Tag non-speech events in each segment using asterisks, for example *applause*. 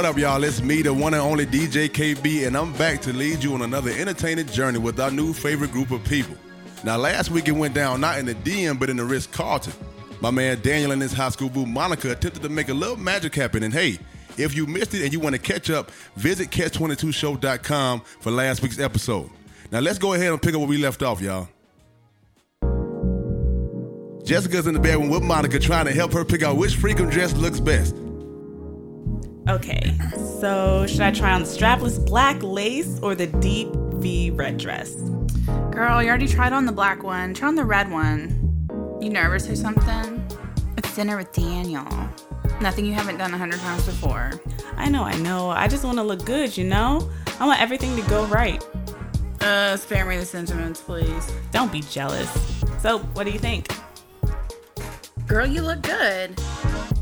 What up, y'all? It's me, the one and only DJ KB, and I'm back to lead you on another entertaining journey with our new favorite group of people. Now, last week it went down not in the DM, but in the Ritz Carlton. My man Daniel and his high school boo Monica attempted to make a little magic happen, and hey, if you missed it and you want to catch up, visit catch22show.com for last week's episode. Now, let's go ahead and pick up where we left off, y'all. Jessica's in the bedroom with Monica trying to help her pick out which freakum dress looks best. Okay, so should I try on the strapless black lace or the deep V red dress? Girl, you already tried on the black one. Try on the red one. You nervous or something? It's dinner with Daniel. Nothing you haven't done a hundred times before. I know, I know. I just want to look good, you know? I want everything to go right. Uh, spare me the sentiments, please. Don't be jealous. So, what do you think? Girl, you look good.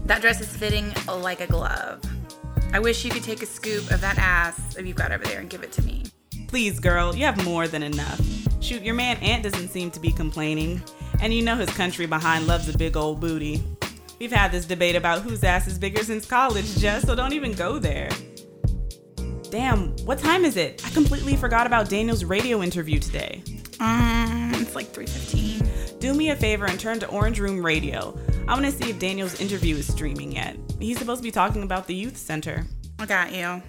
That dress is fitting like a glove. I wish you could take a scoop of that ass that you've got over there and give it to me. Please, girl, you have more than enough. Shoot, your man Ant doesn't seem to be complaining. And you know his country behind loves a big old booty. We've had this debate about whose ass is bigger since college, Jess, so don't even go there. Damn, what time is it? I completely forgot about Daniel's radio interview today. Um, it's like 3:15. Do me a favor and turn to Orange Room Radio. I want to see if Daniel's interview is streaming yet. He's supposed to be talking about the youth center. I got you.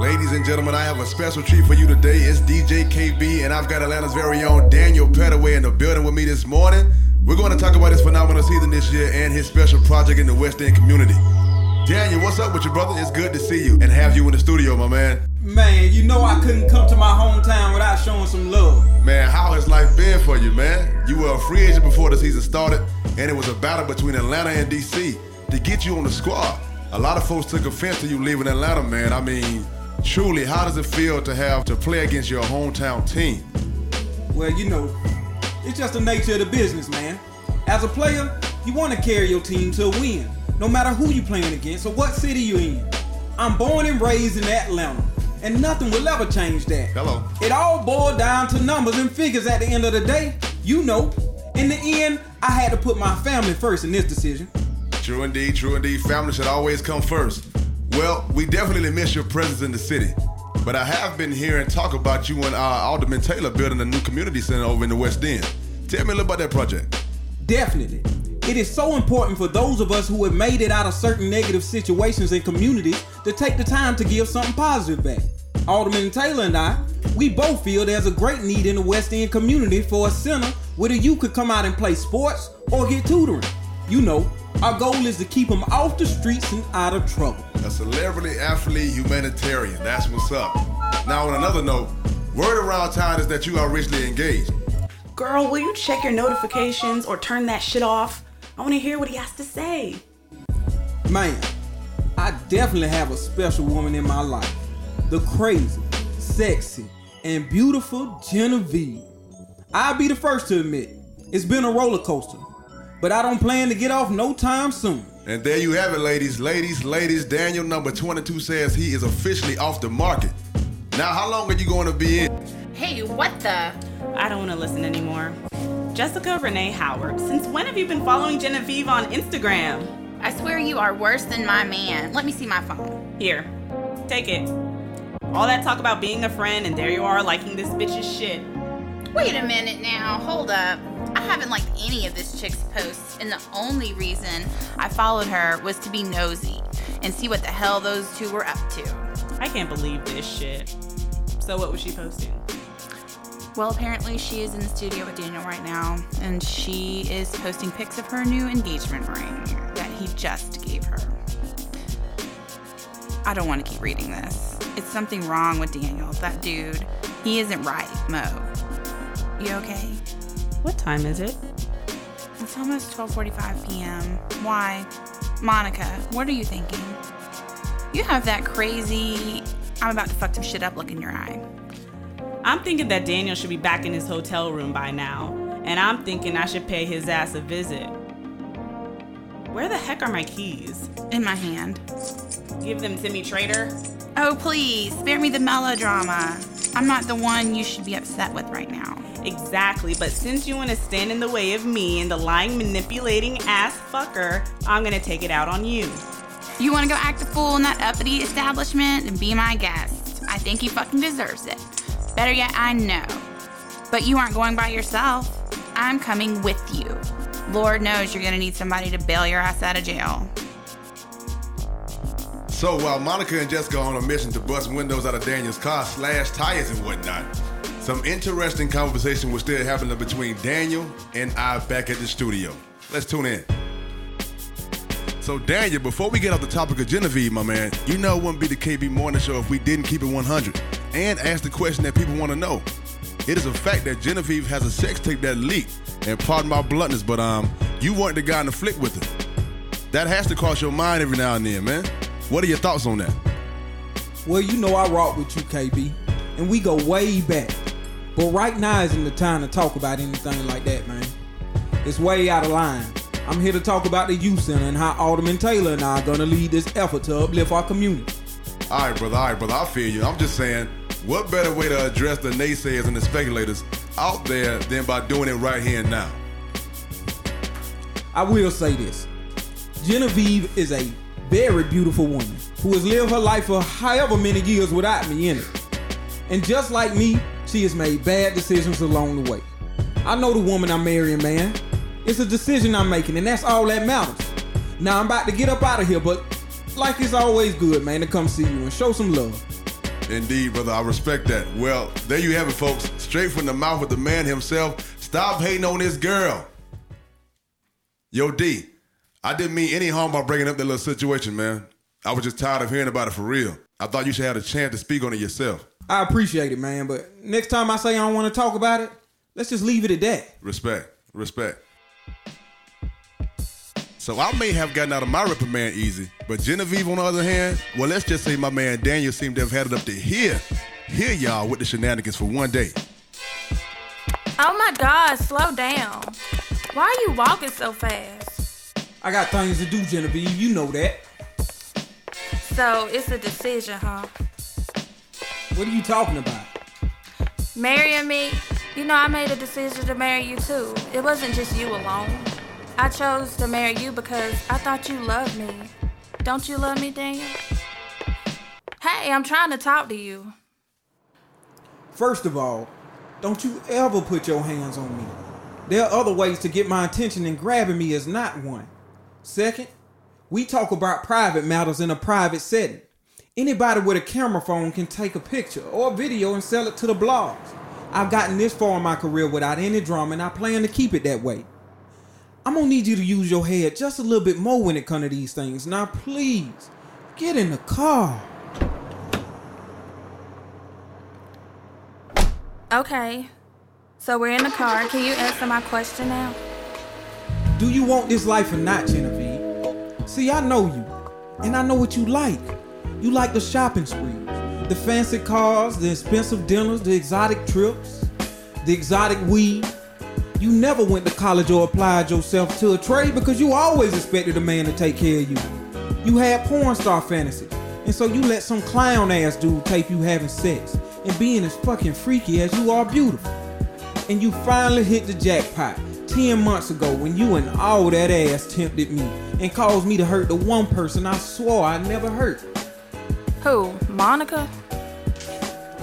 Ladies and gentlemen, I have a special treat for you today. It's DJ KB, and I've got Atlanta's very own Daniel Petaway in the building with me this morning. We're going to talk about his phenomenal season this year and his special project in the West End community. Daniel, what's up with you, brother? It's good to see you and have you in the studio, my man. Man, you know I couldn't come to my hometown without showing some love. Man, how has life been for you, man? You were a free agent before the season started, and it was a battle between Atlanta and DC to get you on the squad. A lot of folks took offense to you leaving Atlanta, man. I mean, truly, how does it feel to have to play against your hometown team? Well, you know, it's just the nature of the business, man. As a player, you want to carry your team to a win, no matter who you're playing against or what city you're in. I'm born and raised in Atlanta, and nothing will ever change that. Hello. It all boiled down to numbers and figures at the end of the day. You know, in the end, I had to put my family first in this decision. True indeed, true indeed. Family should always come first. Well, we definitely miss your presence in the city. But I have been hearing talk about you and uh, Alderman Taylor building a new community center over in the West End. Tell me a little about that project. Definitely. It is so important for those of us who have made it out of certain negative situations and communities to take the time to give something positive back. Alderman Taylor and I, we both feel there's a great need in the West End community for a center where the youth could come out and play sports or get tutoring. You know, our goal is to keep them off the streets and out of trouble. A celebrity athlete humanitarian. That's what's up. Now, on another note, word around town is that you are richly engaged. Girl, will you check your notifications or turn that shit off? I want to hear what he has to say. Man, I definitely have a special woman in my life. The crazy, sexy, and beautiful Genevieve. I'll be the first to admit, it's been a roller coaster, but I don't plan to get off no time soon. And there you have it, ladies. Ladies, ladies, Daniel number 22 says he is officially off the market. Now, how long are you going to be in? Hey, what the? I don't want to listen anymore. Jessica Renee Howard, since when have you been following Genevieve on Instagram? I swear you are worse than my man. Let me see my phone. Here, take it. All that talk about being a friend, and there you are liking this bitch's shit. Wait a minute now. Hold up. I haven't liked any of this chick's posts, and the only reason I followed her was to be nosy and see what the hell those two were up to. I can't believe this shit. So, what was she posting? Well, apparently she is in the studio with Daniel right now, and she is posting pics of her new engagement ring that he just gave her. I don't want to keep reading this. It's something wrong with Daniel. That dude, he isn't right, Mo. You okay? What time is it? It's almost 12:45 p.m. Why? Monica, what are you thinking? You have that crazy I'm about to fuck some shit up look in your eye. I'm thinking that Daniel should be back in his hotel room by now, and I'm thinking I should pay his ass a visit. Where the heck are my keys? In my hand. Give them to me, traitor. Oh, please, spare me the melodrama. I'm not the one you should be upset with right now. Exactly, but since you want to stand in the way of me and the lying, manipulating ass fucker, I'm gonna take it out on you. You want to go act a fool in that uppity establishment and be my guest. I think he fucking deserves it. Better yet, I know. But you aren't going by yourself. I'm coming with you. Lord knows you're gonna need somebody to bail your ass out of jail. So while Monica and Jessica are on a mission to bust windows out of Daniel's car, slash tires and whatnot, some interesting conversation was still happening between Daniel and I back at the studio. Let's tune in. So Daniel, before we get off the topic of Genevieve, my man, you know it wouldn't be the KB Morning Show if we didn't keep it 100 and ask the question that people want to know. It is a fact that Genevieve has a sex tape that leaked, and pardon my bluntness, but um, you weren't the guy in the flick with her. That has to cross your mind every now and then, man. What are your thoughts on that? Well, you know I rock with you, KB, and we go way back. But right now isn't the time to talk about anything like that, man. It's way out of line. I'm here to talk about the youth center and how Alderman Taylor and I are gonna lead this effort to uplift our community. All right, brother. All right, brother. I feel you. I'm just saying, what better way to address the naysayers and the speculators out there than by doing it right here and now? I will say this Genevieve is a very beautiful woman who has lived her life for however many years without me in it. And just like me, she has made bad decisions along the way. I know the woman I'm marrying, man. It's a decision I'm making, and that's all that matters. Now I'm about to get up out of here, but like it's always good, man, to come see you and show some love. Indeed, brother. I respect that. Well, there you have it, folks. Straight from the mouth of the man himself. Stop hating on this girl. Yo, D, I didn't mean any harm by bringing up that little situation, man. I was just tired of hearing about it for real. I thought you should have a chance to speak on it yourself. I appreciate it, man, but next time I say I don't want to talk about it, let's just leave it at that. Respect. Respect. So I may have gotten out of my reprimand easy, but Genevieve, on the other hand, well, let's just say my man Daniel seemed to have had it up to here, here, y'all, with the shenanigans for one day. Oh my God, slow down. Why are you walking so fast? I got things to do, Genevieve. You know that. So it's a decision, huh? What are you talking about? Marrying me? You know, I made a decision to marry you too. It wasn't just you alone. I chose to marry you because I thought you loved me. Don't you love me, Daniel? Hey, I'm trying to talk to you. First of all, don't you ever put your hands on me. There are other ways to get my attention, and grabbing me is not one. Second, we talk about private matters in a private setting. Anybody with a camera phone can take a picture or a video and sell it to the blogs. I've gotten this far in my career without any drama, and I plan to keep it that way. I'm gonna need you to use your head just a little bit more when it comes to these things. Now, please, get in the car. Okay. So we're in the car. Can you answer my question now? Do you want this life or not, Genevieve? See, I know you, and I know what you like. You like the shopping sprees, the fancy cars, the expensive dinners, the exotic trips, the exotic weed. You never went to college or applied yourself to a trade because you always expected a man to take care of you. You had porn star fantasies, and so you let some clown ass dude tape you having sex and being as fucking freaky as you are beautiful. And you finally hit the jackpot 10 months ago when you and all that ass tempted me and caused me to hurt the one person I swore I'd never hurt. Who? Monica?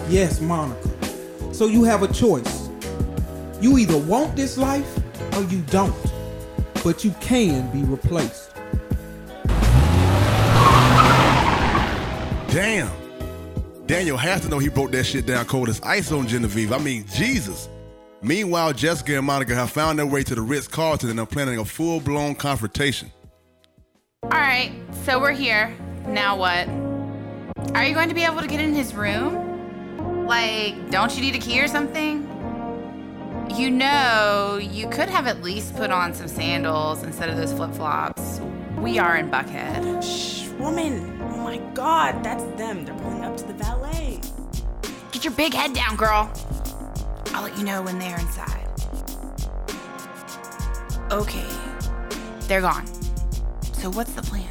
Yes, Monica. So you have a choice. You either want this life or you don't. But you can be replaced. Damn. Daniel has to know he broke that shit down cold as ice on Genevieve. I mean, Jesus. Meanwhile, Jessica and Monica have found their way to the Ritz Carlton and are planning a full blown confrontation. All right, so we're here. Now what? Are you going to be able to get in his room? Like, don't you need a key or something? You know, you could have at least put on some sandals instead of those flip flops. We are in Buckhead. Shh, woman. Oh my god, that's them. They're pulling up to the valet. Get your big head down, girl. I'll let you know when they're inside. Okay, they're gone. So, what's the plan?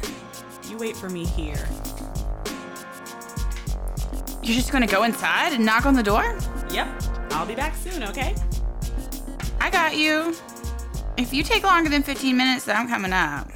You wait for me here. You're just gonna go inside and knock on the door? Yep, I'll be back soon, okay? I got you. If you take longer than 15 minutes, then I'm coming up.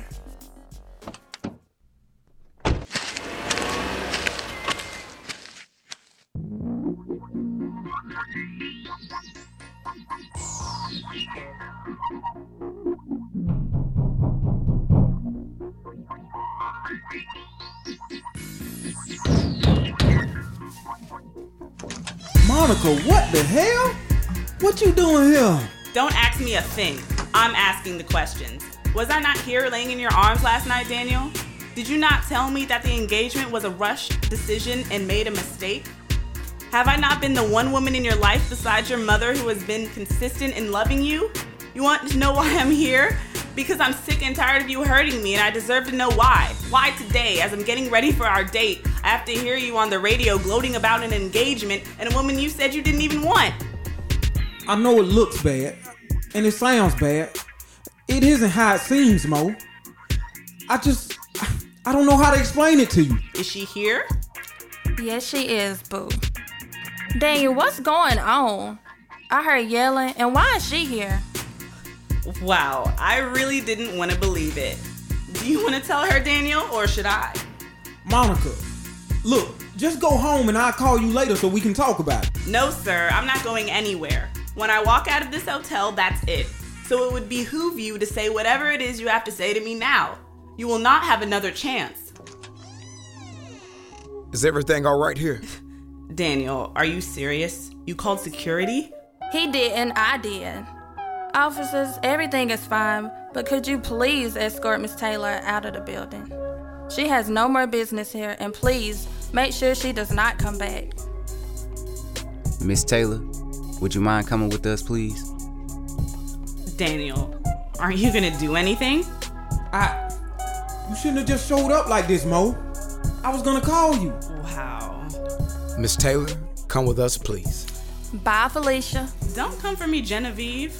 Monica, what the hell? What you doing here? Don't ask me a thing. I'm asking the questions. Was I not here laying in your arms last night, Daniel? Did you not tell me that the engagement was a rushed decision and made a mistake? Have I not been the one woman in your life besides your mother who has been consistent in loving you? You want to know why I'm here? Because I'm sick and tired of you hurting me and I deserve to know why. Why today, as I'm getting ready for our date, I have to hear you on the radio gloating about an engagement and a woman you said you didn't even want? I know it looks bad, and it sounds bad. It isn't how it seems, Mo. I just, I don't know how to explain it to you. Is she here? Yes, she is, boo. Daniel, what's going on? I heard yelling, and why is she here? Wow, I really didn't want to believe it. Do you want to tell her, Daniel, or should I? Monica, look, just go home and I'll call you later so we can talk about it. No, sir, I'm not going anywhere. When I walk out of this hotel, that's it. So it would behoove you to say whatever it is you have to say to me now. You will not have another chance. Is everything all right here? *laughs* Daniel, are you serious? You called security? He did, and I did. Officers, everything is fine, but could you please escort Miss Taylor out of the building? She has no more business here, and please make sure she does not come back. Miss Taylor, would you mind coming with us, please? Daniel, are you gonna do anything? I, you shouldn't have just showed up like this, Mo. I was gonna call you. Wow. Miss Taylor, come with us, please. Bye, Felicia. Don't come for me, Genevieve.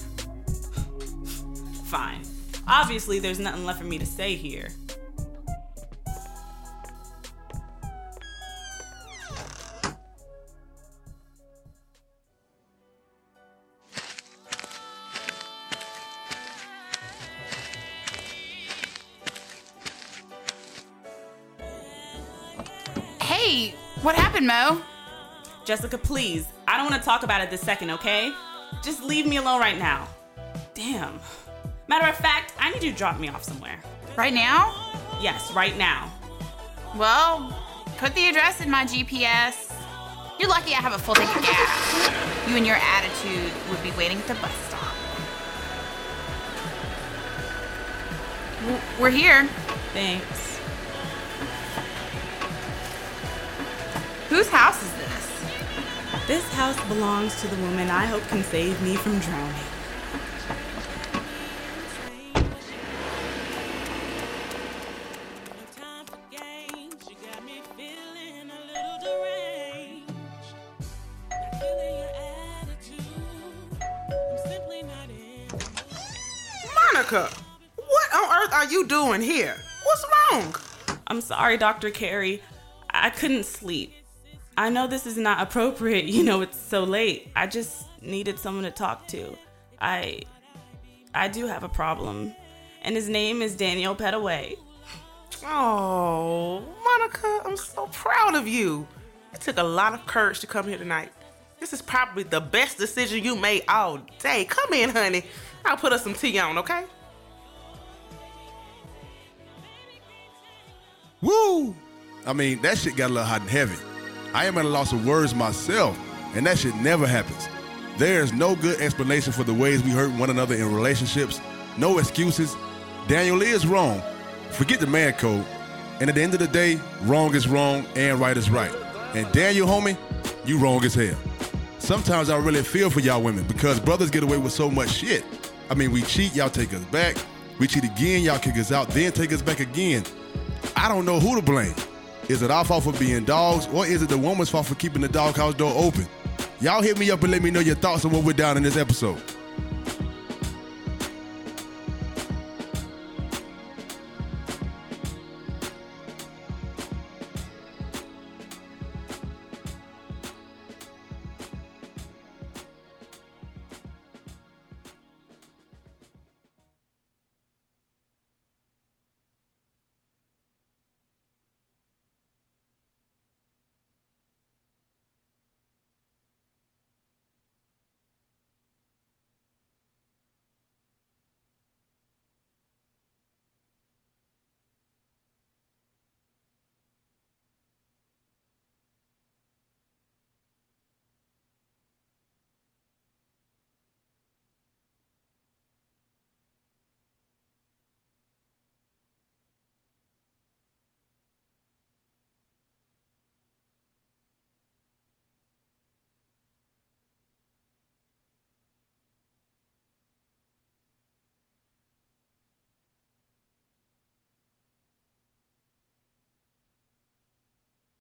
Fine. Obviously, there's nothing left for me to say here. Hey, what happened, Mo? Jessica, please. I don't want to talk about it this second, okay? Just leave me alone right now. Damn. Matter of fact, I need you to drop me off somewhere. Right now? Yes, right now. Well, put the address in my GPS. You're lucky I have a full tank of gas. You and your attitude would be waiting at the bus stop. We're here. Thanks. Whose house is this? This house belongs to the woman I hope can save me from drowning. Monica, what on earth are you doing here? What's wrong? I'm sorry, Dr. Kerry. I couldn't sleep. I know this is not appropriate, *laughs* you know, it's so late. I just needed someone to talk to. I I do have a problem. And his name is Daniel Petaway. Oh, Monica, I'm so proud of you. It took a lot of courage to come here tonight. This is probably the best decision you made all day. Come in, honey. I'll put us some tea on, okay? Woo! I mean, that shit got a little hot and heavy. I am at a loss of words myself, and that shit never happens. There is no good explanation for the ways we hurt one another in relationships. No excuses. Daniel is wrong. Forget the man code. And at the end of the day, wrong is wrong and right is right. And Daniel, homie, you wrong as hell. Sometimes I really feel for y'all women because brothers get away with so much shit. I mean, we cheat, y'all take us back. We cheat again, y'all kick us out, then take us back again. I don't know who to blame. Is it our fault for being dogs, or is it the woman's fault for keeping the doghouse door open? Y'all hit me up and let me know your thoughts on what went down in this episode.